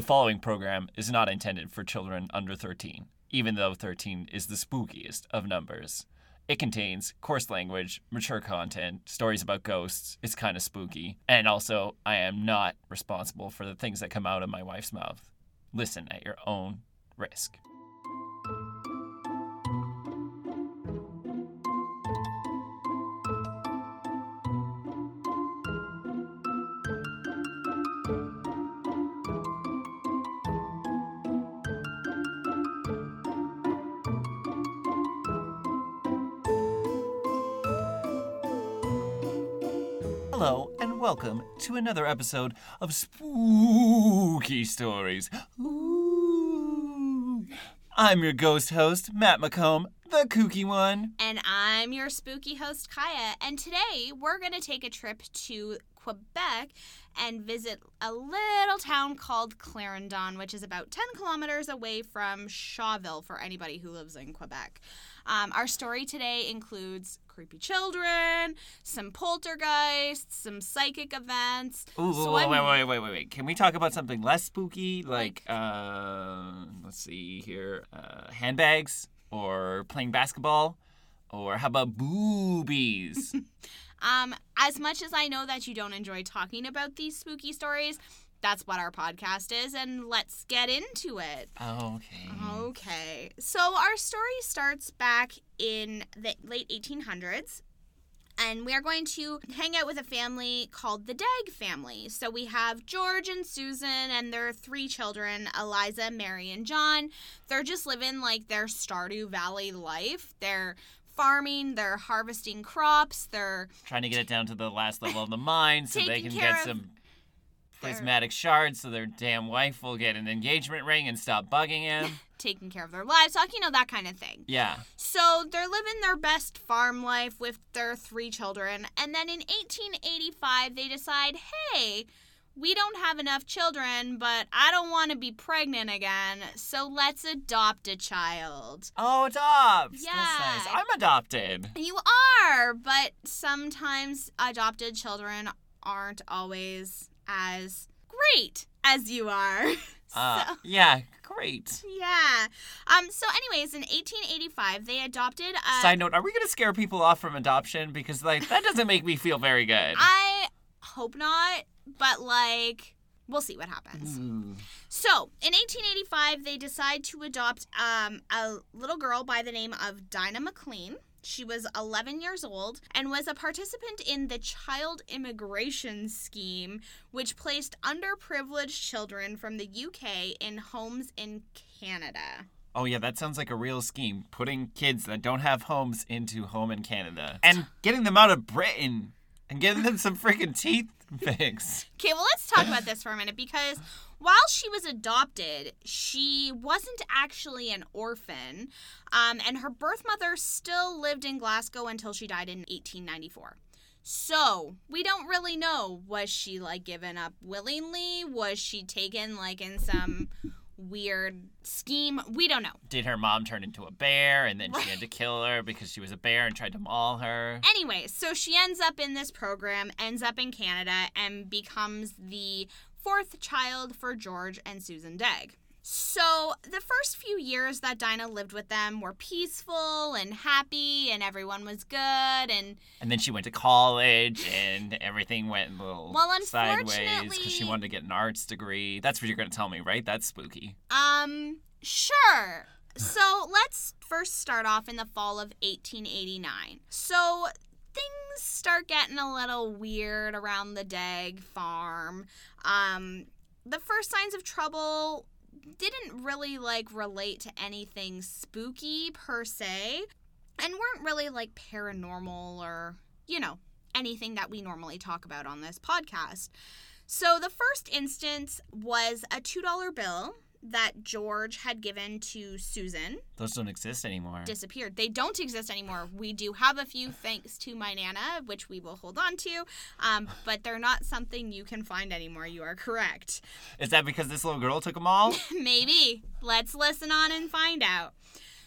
The following program is not intended for children under 13, even though 13 is the spookiest of numbers. It contains coarse language, mature content, stories about ghosts. It's kind of spooky. And also, I am not responsible for the things that come out of my wife's mouth. Listen at your own risk. Welcome to another episode of Spooky Stories. Ooh. I'm your ghost host, Matt McComb, the kooky one. And I'm your spooky host, Kaya. And today we're going to take a trip to Quebec and visit a little town called Clarendon, which is about 10 kilometers away from Shawville for anybody who lives in Quebec. Um, our story today includes creepy children, some poltergeists, some psychic events. Ooh, So wait, wait, wait, wait, wait, wait. Can we talk about something less spooky? Like, uh, let's see here, uh, handbags or playing basketball? Or how about boobies? Um, as much as I know that you don't enjoy talking about these spooky stories, that's what our podcast is, and let's get into it. okay. Okay. So our story starts back in the late 1800s. And we are going to hang out with a family called the Dagg family. So we have George and Susan and their three children, Eliza, Mary, and John. They're just living like their Stardew Valley life. They're farming, they're harvesting crops, they're Trying to get it down to the last level of the mine so they can get some prismatic shards so their damn wife will get an engagement ring and stop bugging him. taking care of their livestock, you know, that kind of thing. Yeah. So they're living their best farm life with their three children. And then in 1885, they decide, hey, we don't have enough children, but I don't want to be pregnant again, so let's adopt a child. Oh, adopt. That's Yeah. nice. I'm adopted. You are, but sometimes adopted children aren't always as great as you are. Uh, So- yeah, great. yeah. Um. So, anyways, in 1885, they adopted a. Side note, are we going to scare people off from adoption? Because, like, that doesn't make me feel very good. I hope not, but like we'll see what happens. Ooh. So, in 1885, they decide to adopt um, a little girl by the name of Dinah McLean. She was 11 years old and was a participant in the Child Immigration Scheme, which placed underprivileged children from the UK in homes in Canada. Oh, yeah, that sounds like a real scheme. Putting kids that don't have homes into home in Canada. And getting them out of Britain. And getting them some freaking teeth fixed. Okay, well, let's talk about this for a minute because while she was adopted, she wasn't actually an orphan, um, and her birth mother still lived in Glasgow until she died in 1894. So we don't really know was she like given up willingly? Was she taken like in some weird scheme? We don't know. Did her mom turn into a bear and then she had to kill her because she was a bear and tried to maul her? Anyway, so she ends up in this program, ends up in Canada, and becomes the fourth child for George and Susan Dagg. So, the first few years that Dinah lived with them were peaceful and happy, and everyone was good. And And then she went to college and everything went a little Well, sideways because she wanted to get an arts degree. That's what you're going to tell me, right? That's spooky. Um, sure. So let's first start off in the fall of 1889. So things start getting a little weird around the Dagg farm. Um, the first signs of trouble didn't really like relate to anything spooky per se, and weren't really like paranormal or, you know, anything that we normally talk about on this podcast. So the first instance was a $2 bill that George had given to Susan Those don't exist anymore. disappeared. They don't exist anymore. We do have a few thanks to my Nana, which we will hold on to, um, but they're not something you can find anymore. You are correct. Is that because this little girl took them all? Maybe. Let's listen on and find out.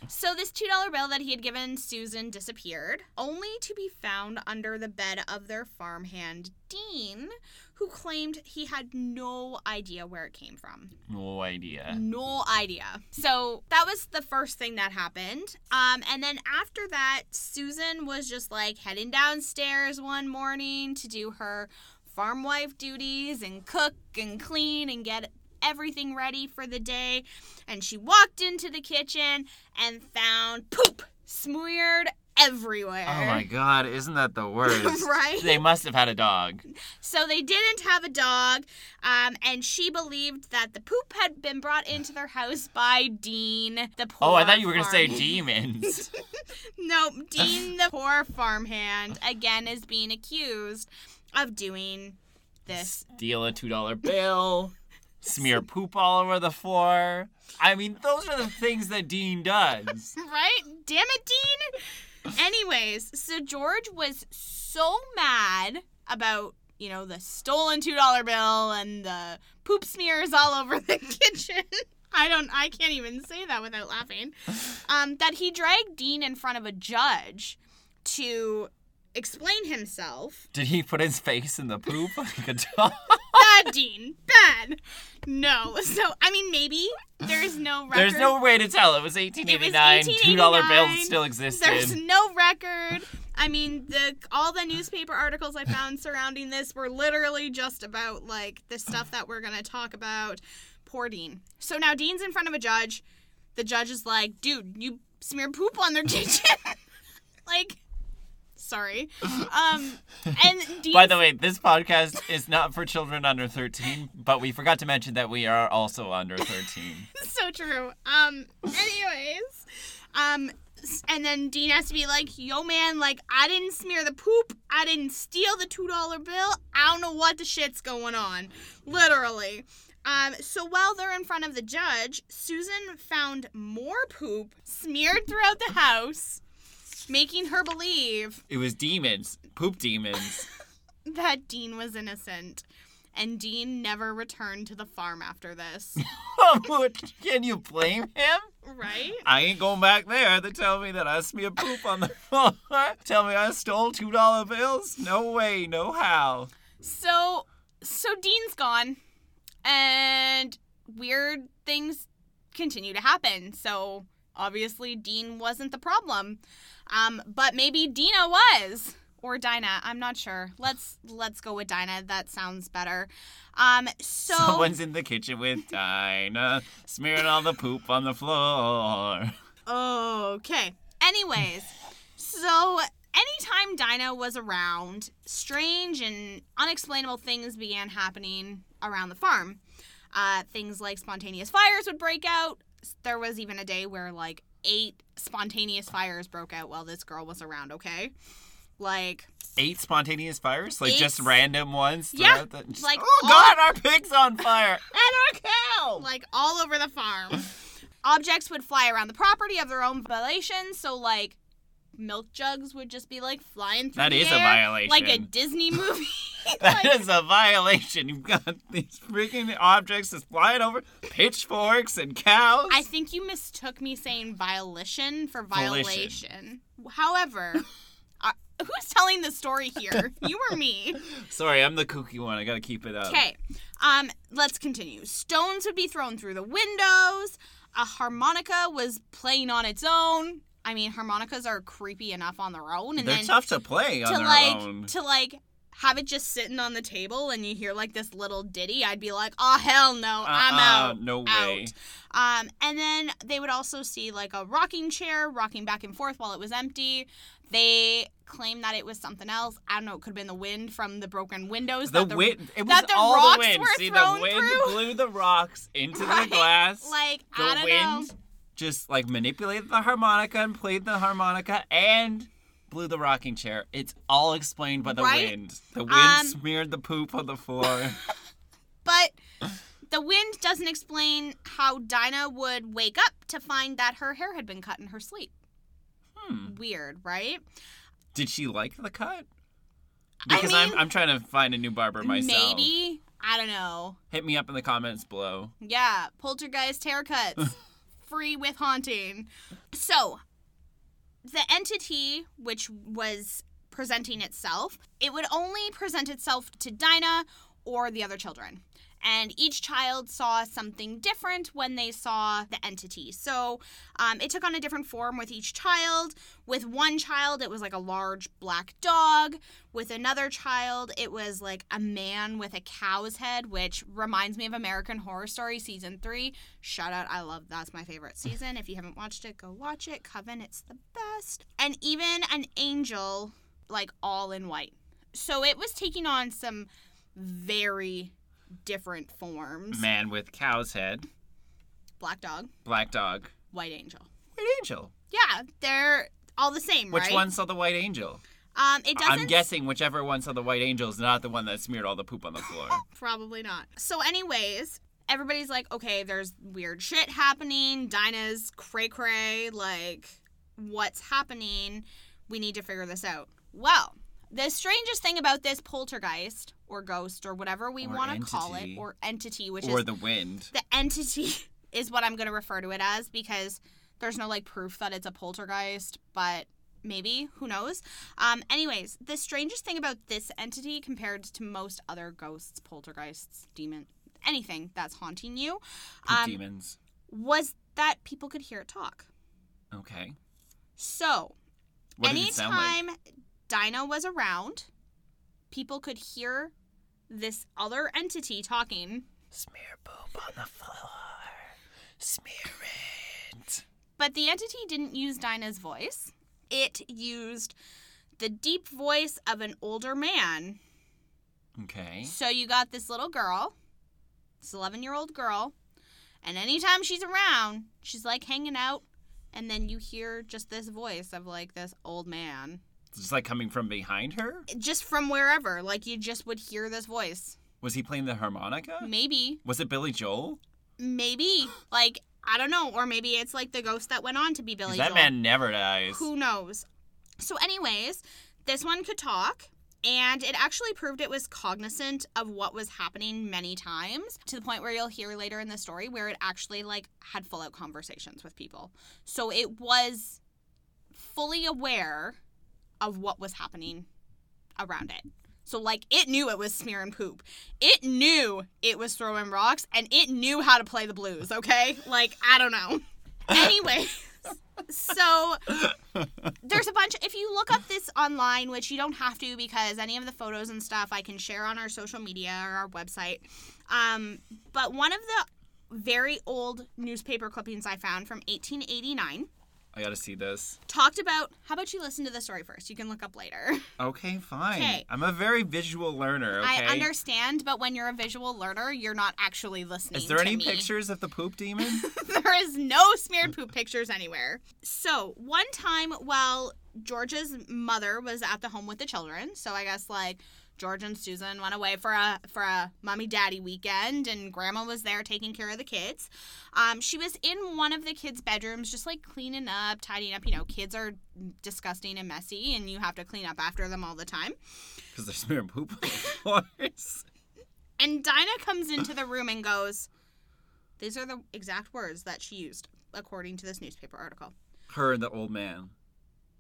So, this $2 bill that he had given Susan disappeared, only to be found under the bed of their farmhand, Dean, who claimed he had no idea where it came from. No idea. No idea. So that was the first thing that happened. Um, and then after that, Susan was just like heading downstairs one morning to do her farm wife duties and cook and clean and get everything ready for the day. And she walked into the kitchen and found poop smeared everywhere. Oh my god, isn't that the worst? right? They must have had a dog. So they didn't have a dog, um, and she believed that the poop had been brought into their house by Dean, the poor. Oh, I thought you were gonna say demons. nope, Dean, the poor farmhand, again is being accused of doing this. Steal a two dollar bill. Smear poop all over the floor. I mean, those are the things that Dean does. Right? Damn it, Dean! Anyways, so George was so mad about, you know, the stolen $2 bill and the poop smears all over the kitchen. I don't, I can't even say that without laughing. Um, that he dragged Dean in front of a judge to explain himself. Did he put his face in the poop like a dog? Bad, Dean. Bad. No. So, I mean, maybe there's no record. There's no way to tell. It was 1889. Two dollar bills still existed. There's no record. I mean, the all the newspaper articles I found surrounding this were literally just about like the stuff that we're gonna talk about. Poor Dean. So now Dean's in front of a judge. The judge is like, "Dude, you smeared poop on their kitchen." like, sorry. Um, and. By the way, this podcast is not for children under 13, but we forgot to mention that we are also under 13. so true. Um. Anyways, um, and then Dean has to be like, "Yo, man, like I didn't smear the poop. I didn't steal the two dollar bill. I don't know what the shit's going on, literally." Um, so while they're in front of the judge, Susan found more poop smeared throughout the house, making her believe It was demons. Poop demons. that Dean was innocent. And Dean never returned to the farm after this. Can you blame him? right? I ain't going back there. They tell me that I smeared poop on the floor. tell me I stole $2 bills? No way, no how. So so Dean's gone and weird things continue to happen. So obviously Dean wasn't the problem. Um but maybe Dina was or Dinah, I'm not sure. Let's let's go with Dinah. That sounds better. Um so Someone's in the kitchen with Dinah, smearing all the poop on the floor. Okay. Anyways, so anytime Dinah was around, strange and unexplainable things began happening around the farm. Uh, things like spontaneous fires would break out. There was even a day where like eight spontaneous fires broke out while this girl was around, okay? Like, Eight spontaneous fires? Like Eight just random ones? Yeah, the- just- like oh all- god, our pig's on fire! and our cow! like all over the farm. Objects would fly around the property of their own volition, so like milk jugs would just be like flying through That the is a air, violation. like a Disney movie. That Like- is a violation. You've got these freaking objects just flying over, pitchforks and cows. I think you mistook me saying violation for Volition. violation. However, uh, who's telling the story here? You or me? Sorry, I'm the kooky one. I gotta keep it up. Okay. Um, let's continue. Stones would be thrown through the windows. A harmonica was playing on its own. I mean, harmonicas are creepy enough on their own, and They're then tough to play on to their like own. to like have it just sitting on the table and you hear like this little ditty, I'd be like, oh hell no, I'm Uh-uh, out. No way. out. Um, and then they would also see like a rocking chair rocking back and forth while it was empty. They claim that it was something else. I don't know. It could have been the wind from the broken windows. The that the, wind. It was the all the wind. See, the wind through? blew the rocks into Right? the glass. Like the I don't wind know. Just like manipulated the harmonica and played the harmonica and blew the rocking chair. It's all explained by the Right? wind. The wind Um, smeared the poop on the floor. But the wind doesn't explain how Dinah would wake up to find that her hair had been cut in her sleep. hmm. Weird, right? Did she like the cut? I Because mean, I'm I'm trying to find a new barber myself. Maybe. I don't know. Hit me up in the comments below. Yeah, poltergeist haircuts. Free with haunting. So, the entity which was presenting itself, it would only present itself to Dinah or the other children. And each child saw something different when they saw the entity. So um, it took on a different form with each child. With one child, it was like a large black dog. With another child, it was like a man with a cow's head, which reminds me of American Horror Story season three. Shout out, I love that's my favorite season. If you haven't watched it, go watch it. Coven, it's the best. And even an angel, like all in white. So it was taking on some very different forms. Man with cow's head, Black dog, black dog, white angel. white angel. Yeah, they're all the same, Which right? one saw the white angel? Um, it doesn't. I'm guessing whichever one saw the white angel is not the one that smeared all the poop on the floor. Probably not. So, anyways, everybody's like, okay, there's weird shit happening. Dinah's cray cray. Like, what's happening? We need to figure this out. Well, the strangest thing about this poltergeist or ghost or whatever we want to call it or entity, which or is the wind. the entity is what I'm going to refer to it as because there's no like proof that it's a poltergeist, but maybe who knows. Um, anyways, the strangest thing about this entity compared to most other ghosts, poltergeists, demon, anything that's haunting you, um, demons. was that people could hear it talk. Okay. So What sound like? Dinah was around, people could hear this other entity talking Smear poop on the floor. Smear it. But the entity didn't use Dinah's voice. It used the deep voice of an older man. Okay. So you got this little girl, this 11 year old girl, and anytime she's around, she's like hanging out, and then you hear just this voice of like this old man. Just like coming from behind her? Just from wherever. Like you just would hear this voice. Was he playing the harmonica? Maybe. Was it Billy Joel? Maybe. Like, I don't know. Or maybe it's like the ghost that went on to be Billy that Joel. man never dies. Who knows? So, anyways, this one could talk, and it actually proved it was cognizant of what was happening many times to the point where you'll hear later in the story where it actually like had full out conversations with people. So it was fully aware of what was happening around it. So like it knew it was smearing poop. It knew it was throwing rocks and it knew how to play the blues, okay? Like I don't know. Anyway, so there's a bunch if you look up this online which you don't have to because any of the photos and stuff i can share on our social media or our website um, but one of the very old newspaper clippings i found from 1889 I gotta see this. talked about how about you listen to the story first you can look up later Okay, fine. Okay. I'm a very visual learner, okay? i understand but when you're a visual learner you're not actually listening Is there any me. pictures of the poop demon? there is no smeared poop pictures anywhere. So, one time while George's mother was at the home with the children, so I guess like George and Susan went away for a for a mommy daddy weekend and grandma was there taking care of the kids. Um, she was in one of the kids' bedrooms just like cleaning up, tidying up, you know, kids are disgusting and messy and you have to clean up after them all the time. Because they're smearing poop on the floors. And Dinah comes into the room and goes, These are the exact words that she used, according to this newspaper article. Her and the old man.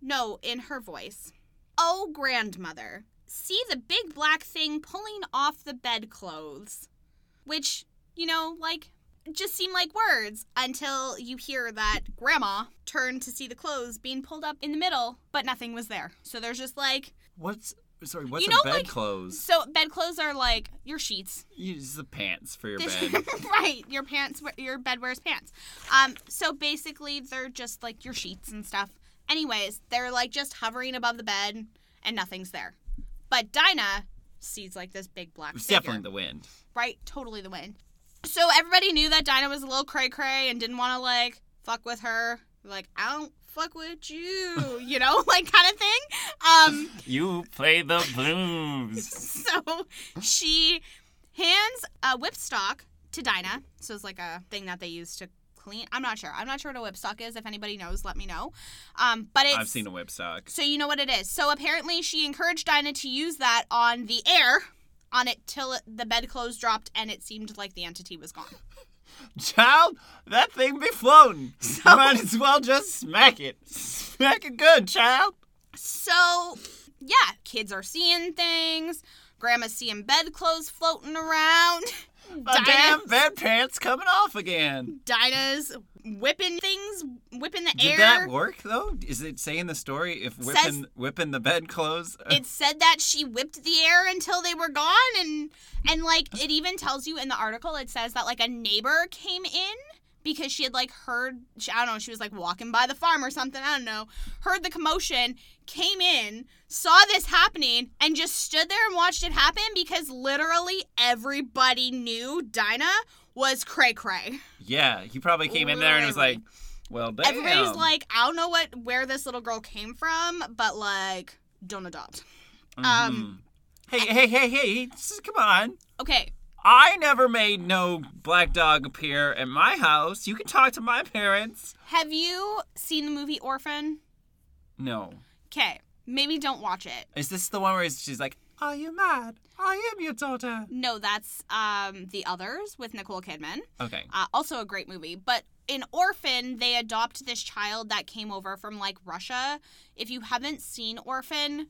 No, in her voice. Oh, grandmother, see the big black thing pulling off the bedclothes. Which, you know, like, just seem like words until you hear that grandma turned to see the clothes being pulled up in the middle, but nothing was there. So there's just like, What's sorry? What's You a know, bed like- clothes? so bedclothes are like your sheets. Use the pants for your bed. right, your pants, your bed wears pants. Um, so basically, they're just like your sheets and stuff. Anyways, they're like just hovering above the bed, and nothing's there. But Dinah sees like this big black It's figure. definitely the wind. right, totally the wind. So everybody knew that Dinah was a little cray cray and didn't want to like fuck with her. Like I don't fuck with you, you know, like kind of thing. Um. You play the blues. so she hands a whipstock to Dinah. So it's like a thing that they use to clean. I'm not sure. I'm not sure what a whipstock is. If anybody knows, let me know. Um, but it's I've seen a whipstock. so you know what it is. So apparently she encouraged Dinah to use that on the air on it till it, the bedclothes dropped and it seemed like the entity was gone. Child, that thing be floating. You might as well just smack it. Smack it good, child. So, yeah, kids are seeing things. Grandma's seeing bedclothes floating around. Mm. My damn bed pants coming off again. Dinah's whipping things, whipping the Did air. Did that work though? Is it saying the story if whipping Says- whipping the bedclothes? it said that she whipped the air until they were gone and and like it even tells you in the article it says that like a neighbor came in because she had like heard I don't know she was like walking by the farm or something I don't know heard the commotion came in saw this happening and just stood there and watched it happen because literally everybody knew Dinah was cray cray. yeah, he probably came in there and was like, "Well, damn." Everybody's like I don't know what where this little girl came from but like don't adopt. um, Mhm. hey, hey, hey, hey! Come on. Okay, I never made no black dog appear at my house. You can talk to my parents. Have you seen the movie Orphan? No. Okay, maybe don't watch it. Is this the one where she's like, "Are you mad? I am your daughter." No, that's um The Others with Nicole Kidman. Okay. Uh, also a great movie. But in Orphan, they adopt this child that came over from like Russia. If you haven't seen Orphan,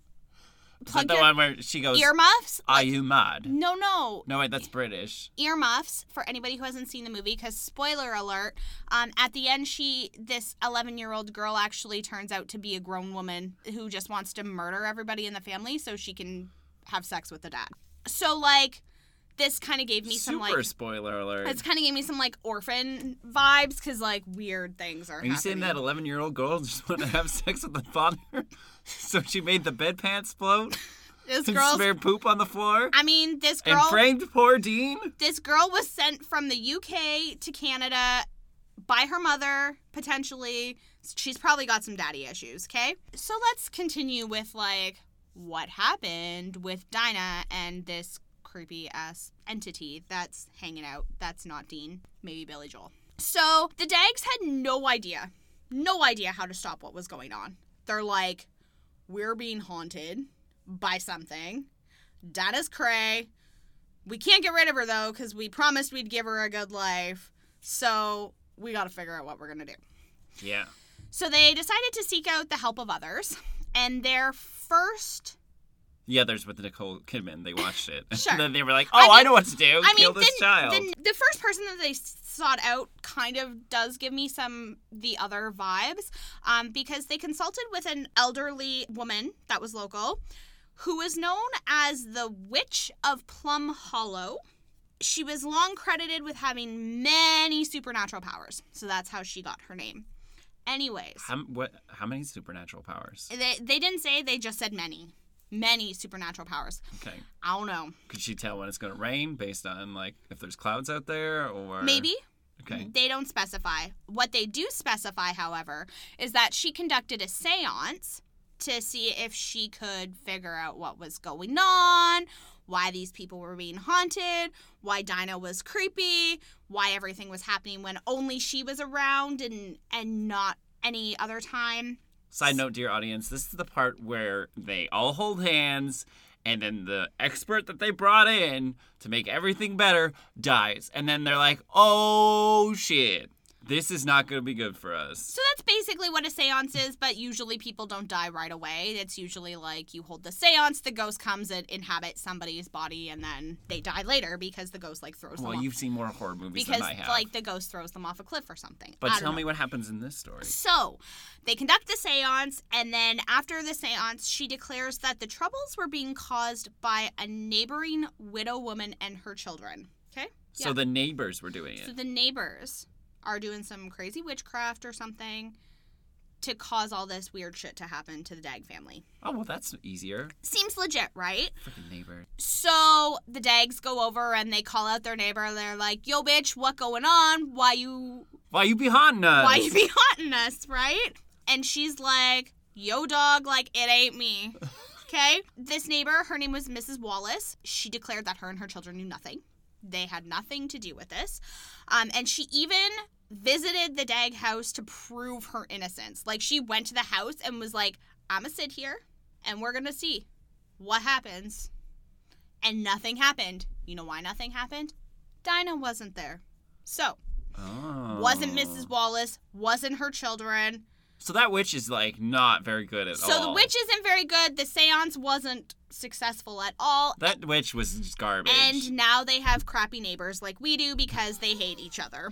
plug the your one where she goes, earmuffs. "Are Like, you mad?" no, no, No, wait, that's British. earmuffs for anybody who hasn't seen the movie because spoiler alert um, at the end she this 11 year old girl actually turns out to be a grown woman who just wants to murder everybody in the family so she can have sex with the dad so like this kind of gave me some Super like spoiler alert. it's kind of gave me some like orphan vibes because like weird things are Are you saying that 11 year old girl just wanted to have sex with the father? so she made the bedpants float this and girl smeared poop on the floor i mean this and girl framed poor Dean? this girl was sent from the UK to Canada by her mother, potentially. She's probably got some daddy issues, okay? So let's continue with like what happened with Dinah and this creepy ass entity that's hanging out. That's not Dean, maybe Billy Joel. So the Daggs had no idea, no idea how to stop what was going on. They're like, we're being haunted by something. Dinah's cray. We can't get rid of her though, because we promised we'd give her a good life. So we got to figure out what we're gonna do. Yeah. So they decided to seek out the help of others, and their first, The others with Nicole Kidman, they watched it. Sure. and then they were like, oh, I, mean- know what to do. I Kill mean, this the, child. the the first person that they sought out kind of does give me some the other vibes, um, because they consulted with an elderly woman that was local, who is known as the Witch of Plum Hollow. She was long credited with having many supernatural powers, so that's how she got her name. Anyways, How, what, how many supernatural powers? they, they didn't say, they just said many. Many supernatural powers. Okay. I don't know. Could she tell when it's going to rain based on, like, if there's clouds out there or. Maybe. Okay. They don't specify. What they do specify, however, is that she conducted a seance to see if she could figure out what was going on, why these people were being haunted, why Dinah was creepy, why everything was happening when only she was around and and not any other time. Side note, dear audience, this is the part where they all hold hands, and then the expert that they brought in to make everything better dies. And then they're like, oh shit, this is not going to be good for us. So that's basically what a seance is, but usually people don't die right away. It's usually like you hold the seance, the ghost comes and inhabits somebody's body, and then they die later because the ghost like throws Well, them off. you've seen more horror movies because than I have. like the ghost throws them off a cliff or something. but tell know. me what happens in this story. So, they conduct the seance, and then after the seance, she declares that the troubles were being caused by a neighboring widow woman and her children. Okay? So the neighbors were doing it. So the neighbors are doing some crazy witchcraft or something to cause all this weird shit to happen to the Dagg family. Oh, well, that's easier. Seems legit, right? Freaking neighbor. So the Daggs go over and they call out their neighbor. They're like, "Yo, bitch, what going on? Why you Why you be haunting us? why you be haunting us, right? And she's like, yo, dog, like, it ain't me. Okay? This neighbor, her name was Mrs. Wallace. She declared that her and her children knew nothing. They had nothing to do with this. Um, and she even visited the Dagg house to prove her innocence. Like, she went to the house and was like, I'm going to sit here and we're going to see what happens. And nothing happened. You know why nothing happened? Dinah wasn't there. So, Oh. wasn't Mrs. Wallace, wasn't her children. So that witch is like not very good at all. So the witch isn't very good. The seance wasn't successful at all. That witch was just garbage. And now they have crappy neighbors like we do because they hate each other.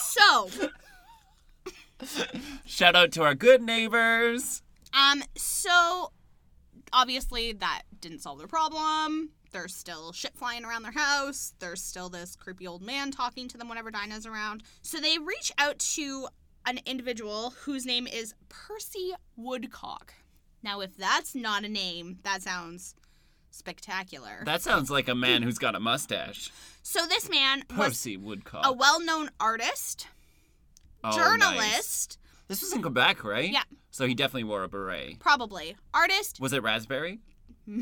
So, Shout out to our good neighbors. um, so obviously that didn't solve their problem. There's still shit flying around their house. There's still this creepy old man talking to them whenever Dinah's around. So they reach out to an individual whose name is Percy Woodcock. Now, if that's not a name, that sounds spectacular. That sounds like a man who's got a mustache. so this man Percy Woodcock. a well-known artist, Oh, nice. journalist, This was in Quebec, right? Yeah. So he definitely wore a beret. probably artist, Was it raspberry?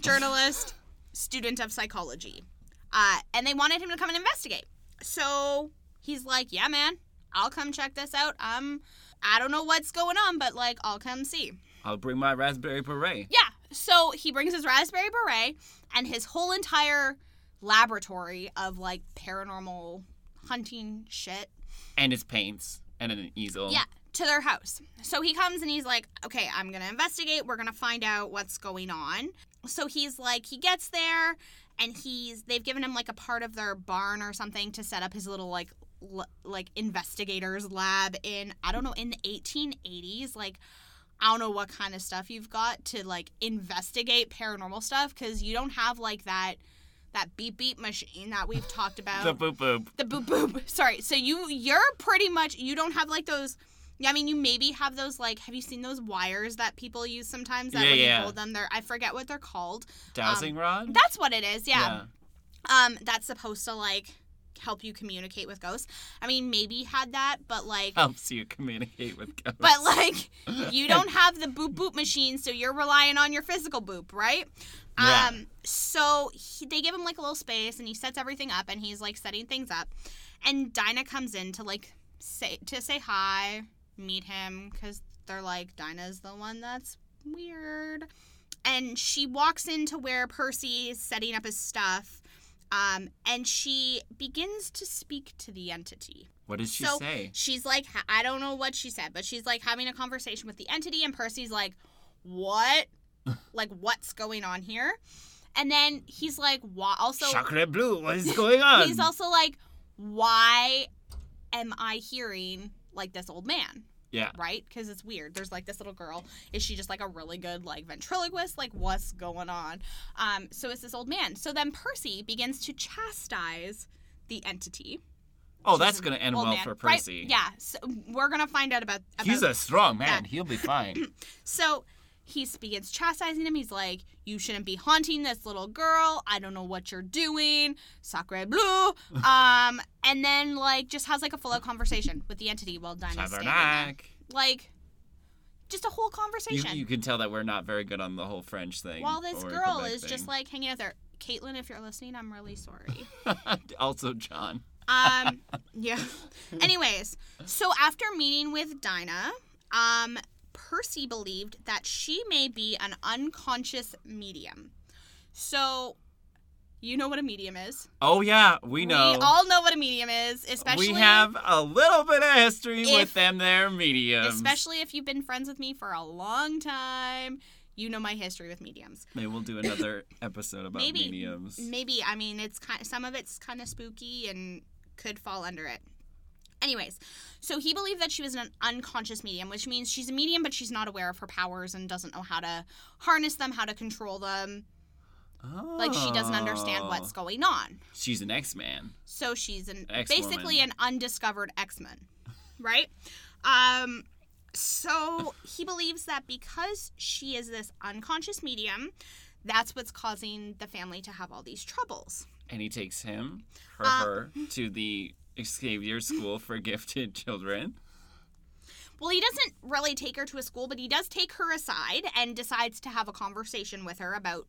journalist, student of psychology. Uh, and they wanted him to come and investigate. So he's like, "Yeah, man, I'll come check this out. Um, I don't know what's going on, but like, I'll come see." I'll bring my raspberry beret. Yeah. So he brings his raspberry beret and his whole entire laboratory of like paranormal hunting shit. And his paints and an easel. Yeah, to their house. So he comes and he's like, okay, I'm going to investigate. We're going to find out what's going on. So he's like, he gets there and he's, they've given him like a part of their barn or something to set up his little like, l- like investigators lab in, I don't know, in the 1880s. Like, I don't know what kind of stuff you've got to like investigate paranormal stuff because you don't have like that that beep beep machine that we've talked about The boop boop. the boop boop. Sorry. So you you're pretty much you don't have like those. yeah, I mean, you maybe have those like. Have you seen those wires that people use sometimes? That Yeah, when yeah. you hold them, they're I forget what they're called. Dowsing rod? That's what it is. Yeah. Um, that's supposed to like help you communicate with ghosts. I mean, maybe had that, but like. Helps you communicate with ghosts. But like, you don't have the boop boop machine, so you're relying on your physical boop, right? Yeah. Um. So he, they give him like a little space, and he sets everything up, and he's like setting things up, and Dinah comes in to like say to say hi, meet him, because they're like Dinah's the one that's weird, and she walks into where Percy is setting up his stuff. Um, and she begins to speak to the entity. what did she so say? she's like, I don't know what she said, but she's like having a conversation with the entity, and Percy's like, What? like, what's going on here? And then he's like, Why? Also, Chocolate blue, what is going on? he's also like, Why am I hearing like this old man? Yeah. Right? Because it's weird. There's like this little girl. Is she just like a really good like ventriloquist? Like, what's going on? Um, so it's this old man. So then Percy begins to chastise the entity. Oh, that's going to end well man, for right? Percy. Yeah, so we're gonna find out about. about He's a strong man. that. He'll be fine. so he begins chastising him. He's like, "You shouldn't be haunting this little girl. I don't know what you're doing, sacre bleu." um, and then like just has like a full out conversation with the entity while Dinah's standing there. Like, just a whole conversation. you can tell that we're not very good on the whole French thing. while this girl Quebec is just like hanging out there. Caitlin, if you're listening, I'm really sorry. also, John. Um, yeah. Anyways, so after meeting with Dinah, um, Percy believed that she may be an unconscious medium. So, you know what a medium is. Oh yeah, we know. We all know what a medium is, especially We have a little bit of history If- with them there mediums. especially if you've been friends with me for a long time. You know my history with mediums. Maybe we'll do another episode about Maybe. mediums. Maybe I mean it's kind some of it's kind of spooky and could fall under it. Anyways, so he believed that she was an unconscious medium, which means she's a medium, but she's not aware of her powers and doesn't know how to harness them, how to control them. Like she doesn't understand what's Oh. going on. She's an X-Man. So she's an X-woman. basically an undiscovered X Man, right? Um, so he believes that because she is this unconscious medium, that's what's causing the family to have all these troubles. And he takes him, or Uh, her, to the Xavier School for Gifted Children. Well, he doesn't really take her to a school, but he does take her aside and decides to have a conversation with her about.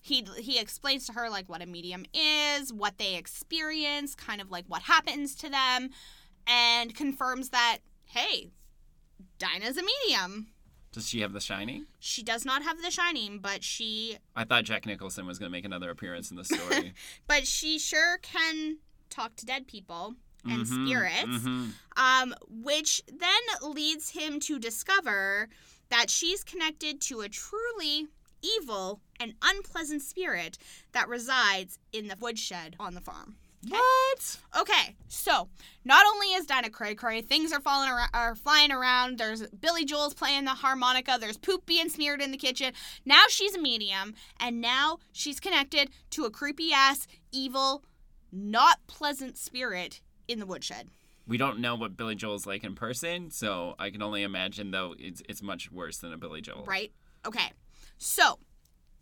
He he explains to her like what a medium is, what they experience, kind of like what happens to them, and confirms that hey, Dinah's a medium. Does she have the shining? She does not have the shining, but she I thought Jack Nicholson was going to make another appearance in the story. but she sure can talk to dead people. and Mhm, spirits, mhm. um, which then leads him to discover that she's connected to a truly evil and unpleasant spirit that resides in the woodshed on the farm. What? Okay, so not only is Dinah cray cray, things are falling around, are flying around. There's Billy Joel's playing the harmonica. There's poop being smeared in the kitchen. Now she's a medium, and now she's connected to a creepy ass, evil, not pleasant spirit in the woodshed. We don't know what Billy Joel's like in person, so I can only imagine though it's it's much worse than a Billy Joel. Right? Okay, so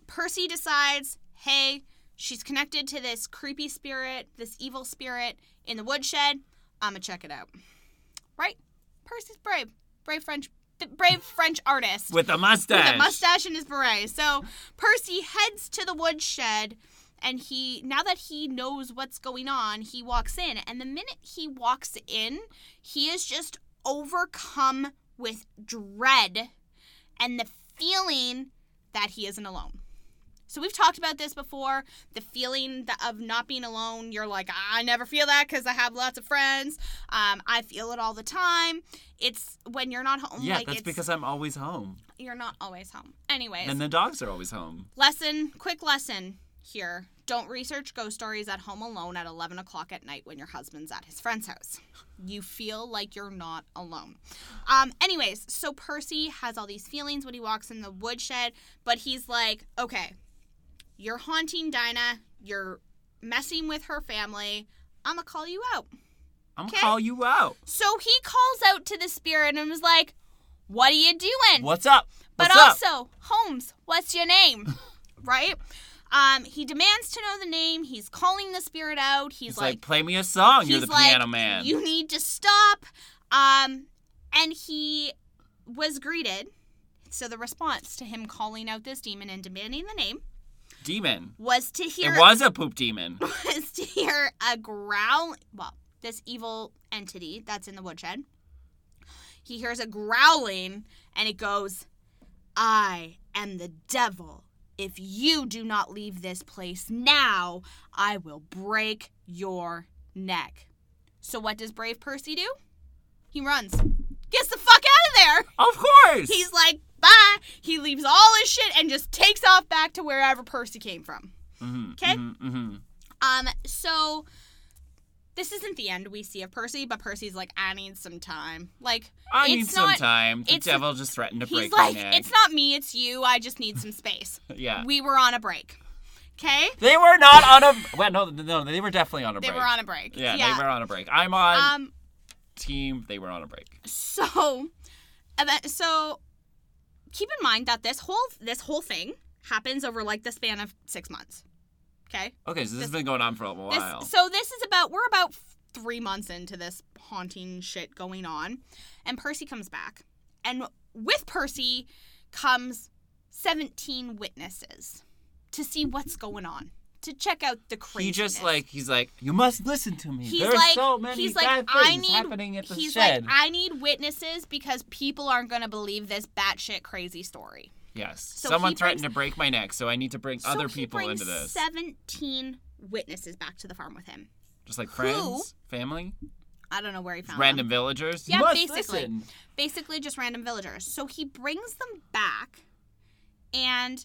Percy decides, hey, she's connected to this creepy spirit, this evil spirit in the woodshed. I'ma check it out. Right? Percy's brave, brave French, brave French artist. With a mustache. with a mustache and his beret. So Percy heads to the woodshed and he now that he knows what's going on, he walks in and the minute he walks in, he is just overcome with dread and the feeling that he isn't alone. So we've talked about this before, the feeling of not being alone. You're like, I never feel that because I have lots of friends. Um, I feel it all the time. It's when you're not home. Yeah, like that's it's, because I'm always home. you're not always home. Anyways, And the dogs are always home. lesson, quick lesson here. Don't research ghost stories at home alone at 11 o'clock at night when your husband's at his friend's house. You feel like you're not alone. Um, anyways, so Percy has all these feelings when he walks in the woodshed, but he's like, okay, you're haunting Dinah. You're messing with her family. I'm going to call you out. I'm going to call you out. So he calls out to the spirit and was like, what are you doing? What's up? But up? also, Holmes, what's your name? right? Um, he demands to know the name. He's calling the spirit out. He's, He's like, like, play me a song. You're the like, piano man. You need to stop. Um, and he was greeted. So the response to him calling out this demon and demanding the name demon. was to hear It was a poop demon. was to hear a growl. Well, this evil entity that's in the woodshed. He hears a growling, and it goes, "I am the devil. If you do not leave this place now, I will break your neck." So what does brave Percy do? He runs. Gets the fuck out of there. Of course. He's like, "Bye." He leaves all his shit and just takes off back to wherever Percy came from. Mhm, Okay. mhm, mhm. Um, so this isn't the end we see of Percy, but Percy's like, I need some time. Like, I need It's some time. The devil just threatened to he's break like, my neck. it's not me, it's you. I just need some space. yeah. We were on a break. Okay? They were not on a. Well, no, no, they were definitely on a They break. were on a break. yeah, they were on a break. I'm on Um, team. They were on a break. so, so keep in mind that this whole this whole thing happens over like the span of six months. Okay. Okay, so this, has been going on for a This, while. so this is about we're about three months into this haunting shit going on, and Percy comes back, and with Percy comes seventeen witnesses to see what's going on, to check out the crazy. he just like he's like, you must listen to me. He's There's like, so many he's bad like, I things need, happening at the he's shed. like, I need witnesses because people aren't gonna believe this batshit crazy story. Yes, So someone threatened brings- to break my neck, so I need to bring So other people into this. Seventeen witnesses back to the farm with him. Just like friends, family, I don't know where he found them. random villagers. Yeah, basically. listen. basically just random villagers. So he brings them back and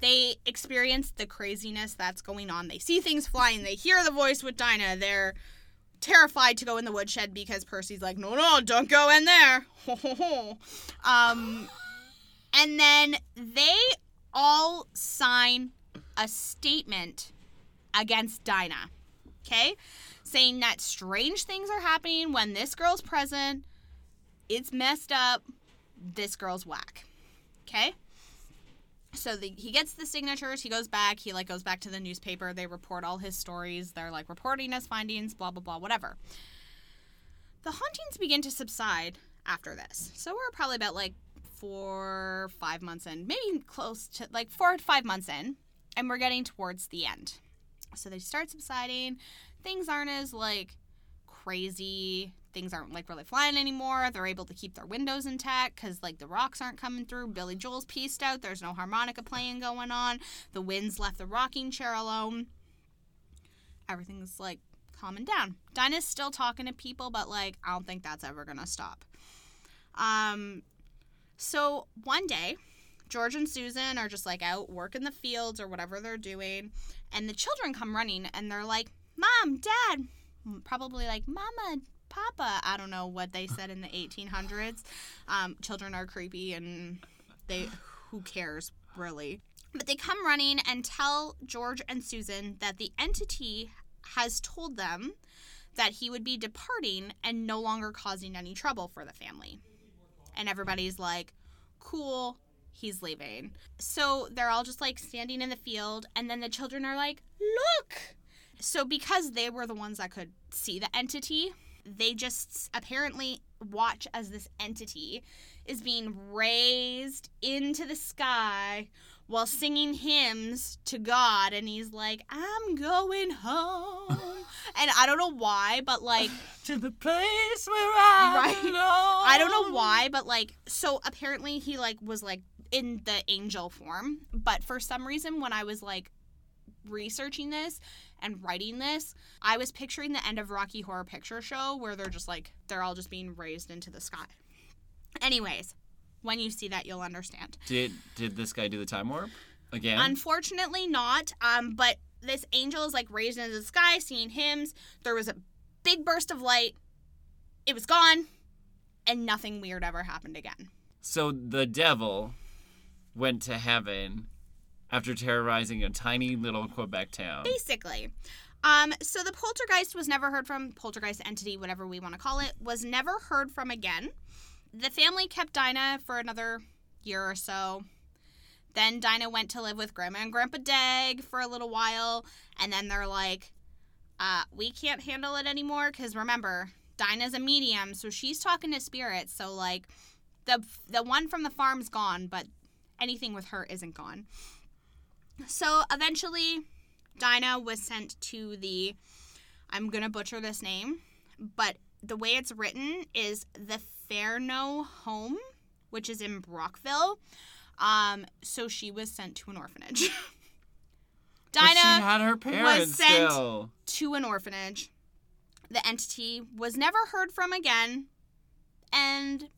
they experience the craziness that's going on. They see things flying, they hear the voice with Dinah. They're terrified to go in the woodshed because Percy's like, "No, no, don't go in there." um and then they all sign a statement against Dinah. Okay? Saying that strange things are happening when this girl's present it's messed up. This girl's whack. Okay? So the, he gets the signatures. He goes back. He like goes back to the newspaper. They report all his stories. They're like reporting his findings. Blah blah blah. Whatever. The hauntings begin to subside after this. So we're probably about like four, five months in, maybe close to like four to five months in, and we're getting towards the end. So they start subsiding. Things aren't as like crazy. Things aren't like really flying anymore. They're able to keep their windows intact because like the rocks aren't coming through. Billy Joel's pieced out. There's no harmonica playing going on. The winds left the rocking chair alone. Everything's like calming down. Dinah's still talking to people, but like I don't think that's ever gonna stop. Um, so one day, George and Susan are just like out working the fields or whatever they're doing, and the children come running and they're like, "Mom, Dad," probably like, "Mama." Papa, I don't know what they said in the 1800s. Um, children are creepy and they, who cares, really? But they come running and tell George and Susan that the entity has told them that he would be departing and no longer causing any trouble for the family. And everybody's like, cool, he's leaving. So they're all just like standing in the field, and then the children are like, look! So because they were the ones that could see the entity, they just apparently watch as this entity is being raised into the sky while singing hymns to God. And he's like, I'm going home. and I don't know why, but like, to the place where I Right. belong. I don't know why, but like, so apparently he like was like in the angel form. But for some reason, when I was like researching this and writing this, I was picturing the end of Rocky Horror Picture Show where they're just like, they're all just being raised into the sky. Anyways, when you see that, you'll understand. Did did this guy do the time warp again? Unfortunately, not. Um, but this angel is like raised into the sky, singing hymns. There was a big burst of light. It was gone, and nothing weird ever happened again. so the devil went to heaven after terrorizing a tiny little Quebec town. Basically. Um, so the poltergeist was never heard from, poltergeist entity, whatever we want to call it, was never heard from again. The family kept Dinah for another year or so. Then Dinah went to live with Grandma and Grandpa Dagg for a little while, and then they're like, uh, we can't handle it anymore because remember, Dinah's a medium, so she's talking to spirits. So like, the the one from the farm's gone, but anything with her isn't gone. So eventually, Dinah was sent to the I'm to butcher this name, but the way it's written is the Fairknowe Home, which is in Brockville. Um, so she was sent to an orphanage. Dinah had her parents sent- still. to an orphanage. The entity was never heard from again, and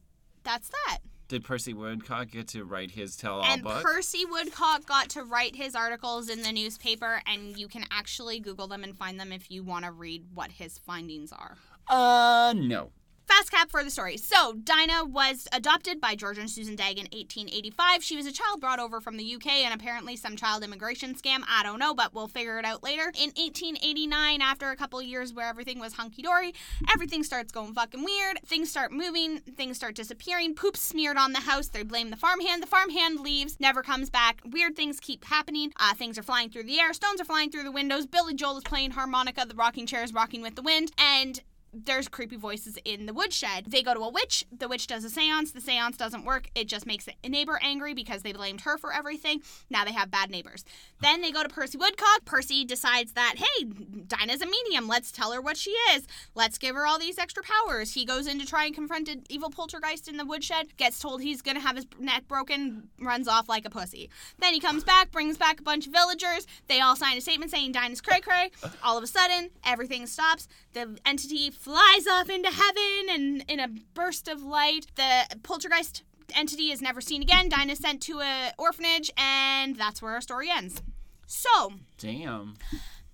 that's that. Did Percy Woodcock get to write his tell-all and book? Percy Woodcock got to write his articles in the newspaper, and you can actually Google them and find them if you want to read what his findings are. uh, no. Fast cap for the story. So, Dinah was adopted by George and Susan Dagg in 1885. She was a child brought over from the UK and apparently some child immigration scam. I don't know, but we'll figure it out later. In 1889, after a couple years where everything was hunky dory, everything starts going fucking weird. Things start moving, things start disappearing. Poops smeared on the house. They blame the farmhand. The farmhand leaves, never comes back. Weird things keep happening. Uh, things are flying through the air. Stones are flying through the windows. Billy Joel is playing harmonica. The rocking chair is rocking with the wind. And there's creepy voices in the woodshed. They go to a witch. The witch does a seance. The seance doesn't work. It just makes a neighbor angry because they blamed her for everything. Now they have bad neighbors. Then they go to Percy Woodcock. Percy decides that, hey, Dinah's a medium. Let's tell her what she is. Let's give her all these extra powers. He goes in to try and confront an evil poltergeist in the woodshed, gets told he's going to have his neck broken, runs off like a pussy. Then he comes back, brings back a bunch of villagers. They all sign a statement saying Dinah's cray cray. All of a sudden, everything stops. The entity flies off into heaven and in a burst of light. The poltergeist entity is never seen again. Dinah's sent to a orphanage, and that's where our story ends. So, Damn.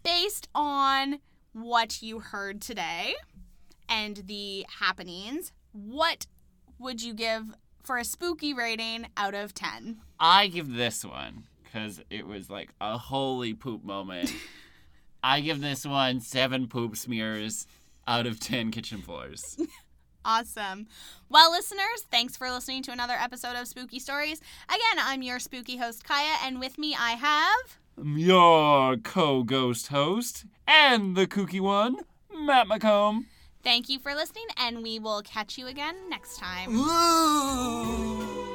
based on what you heard today and the happenings, what would you give for a spooky rating out of 10? I give this one because it was like a holy poop moment. I give this one seven poop smears out of ten kitchen floors. Awesome. Well, listeners, thanks for listening to another episode of Spooky Stories. Again, I'm your spooky host, Kaya, and with me I have. Your co-ghost host and the kooky one, Matt McComb. Thank you for listening, and we will catch you again next time. Ooh.